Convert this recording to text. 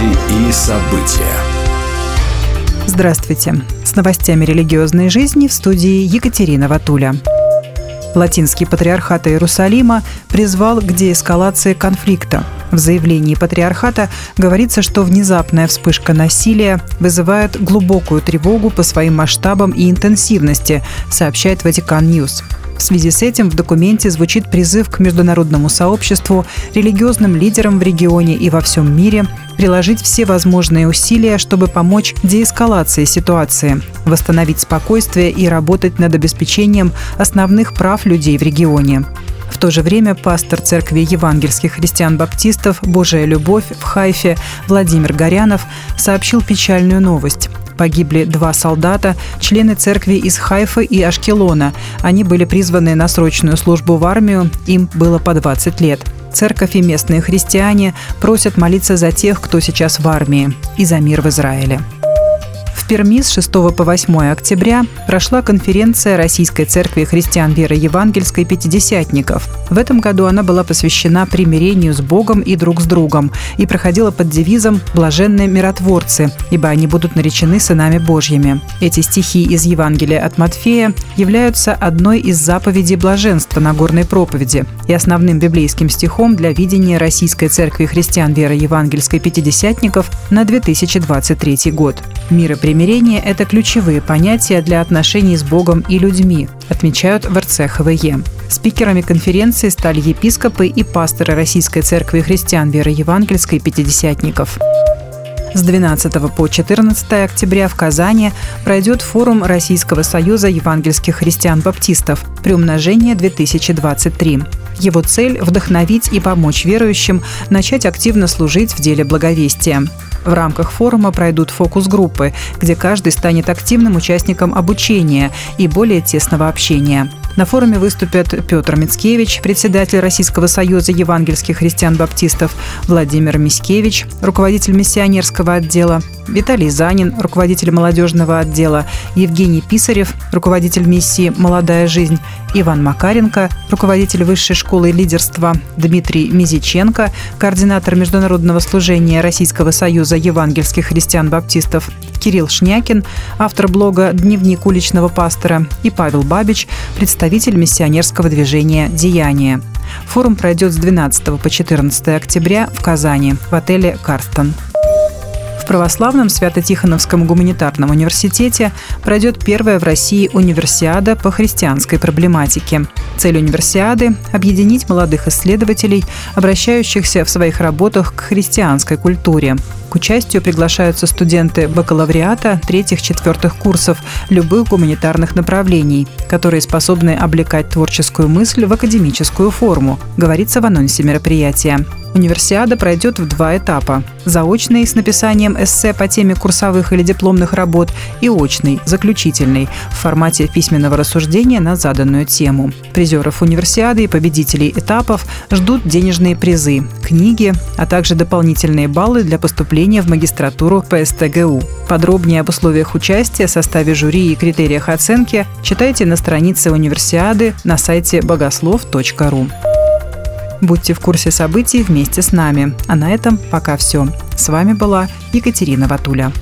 Новости и события. Здравствуйте. С новостями религиозной жизни в студии Екатерина Ватуля. Латинский патриархат Иерусалима призвал к деэскалации конфликта. В заявлении патриархата говорится, что внезапная вспышка насилия вызывает глубокую тревогу по своим масштабам и интенсивности, сообщает Vatican News. В связи с этим в документе звучит призыв к международному сообществу, религиозным лидерам в регионе и во всем мире приложить все возможные усилия, чтобы помочь деэскалации ситуации, восстановить спокойствие и работать над обеспечением основных прав людей в регионе. В то же время пастор церкви евангельских христиан-баптистов «Божия любовь» в Хайфе Владимир Горянов сообщил печальную новость. Погибли два солдата, члены церкви из Хайфы и Ашкелона. Они были призваны на срочную службу в армию, им было по 20 лет. Церковь и местные христиане просят молиться за тех, кто сейчас в армии, и за мир в Израиле. Перми с 6 по 8 октября прошла конференция Российской Церкви Христиан Веры Евангельской «Пятидесятников». В этом году она была посвящена примирению с Богом и друг с другом и проходила под девизом «Блаженные миротворцы, ибо они будут наречены сынами Божьими». Эти стихи из Евангелия от Матфея являются одной из заповедей блаженства на горной проповеди и основным библейским стихом для видения Российской Церкви Христиан Веры Евангельской «Пятидесятников» на 2023 год. Мир и примирение это ключевые понятия для отношений с Богом и людьми, отмечают в РЦХВЕ. Спикерами конференции стали епископы и пасторы Российской Церкви Христиан Веры Евангельской Пятидесятников. С 12 по 14 октября в Казани пройдет форум Российского союза евангельских христиан-баптистов «Приумножение 2023». Его цель – вдохновить и помочь верующим начать активно служить в деле благовестия. В рамках форума пройдут фокус-группы, где каждый станет активным участником обучения и более тесного общения. На форуме выступят Петр Мицкевич, председатель Российского союза евангельских христиан-баптистов, Владимир Миськевич, руководитель миссионерского отдела, Виталий Занин, руководитель молодежного отдела, Евгений Писарев, руководитель миссии «Молодая жизнь», Иван Макаренко, руководитель Высшей школы лидерства, Дмитрий Мизиченко, координатор международного служения Российского союза евангельских христиан-баптистов, Кирилл Шнякин, автор блога «Дневник уличного пастора» и Павел Бабич, представитель миссионерского движения «Деяние». Форум пройдет с 12 по 14 октября в Казани в отеле «Карстон». В православном Свято-Тихоновском гуманитарном университете пройдет первая в России универсиада по христианской проблематике. Цель универсиады – объединить молодых исследователей, обращающихся в своих работах к христианской культуре. К участию приглашаются студенты бакалавриата третьих-четвертых курсов любых гуманитарных направлений, которые способны облекать творческую мысль в академическую форму, говорится в анонсе мероприятия. Универсиада пройдет в два этапа. Заочный с написанием эссе по теме курсовых или дипломных работ и очный, заключительный, в формате письменного рассуждения на заданную тему. Призеров универсиады и победителей этапов ждут денежные призы, книги, а также дополнительные баллы для поступления в магистратуру по СТГУ. Подробнее об условиях участия, составе жюри и критериях оценки читайте на странице универсиады на сайте богослов.ру. Будьте в курсе событий вместе с нами. А на этом пока все. С вами была Екатерина Ватуля.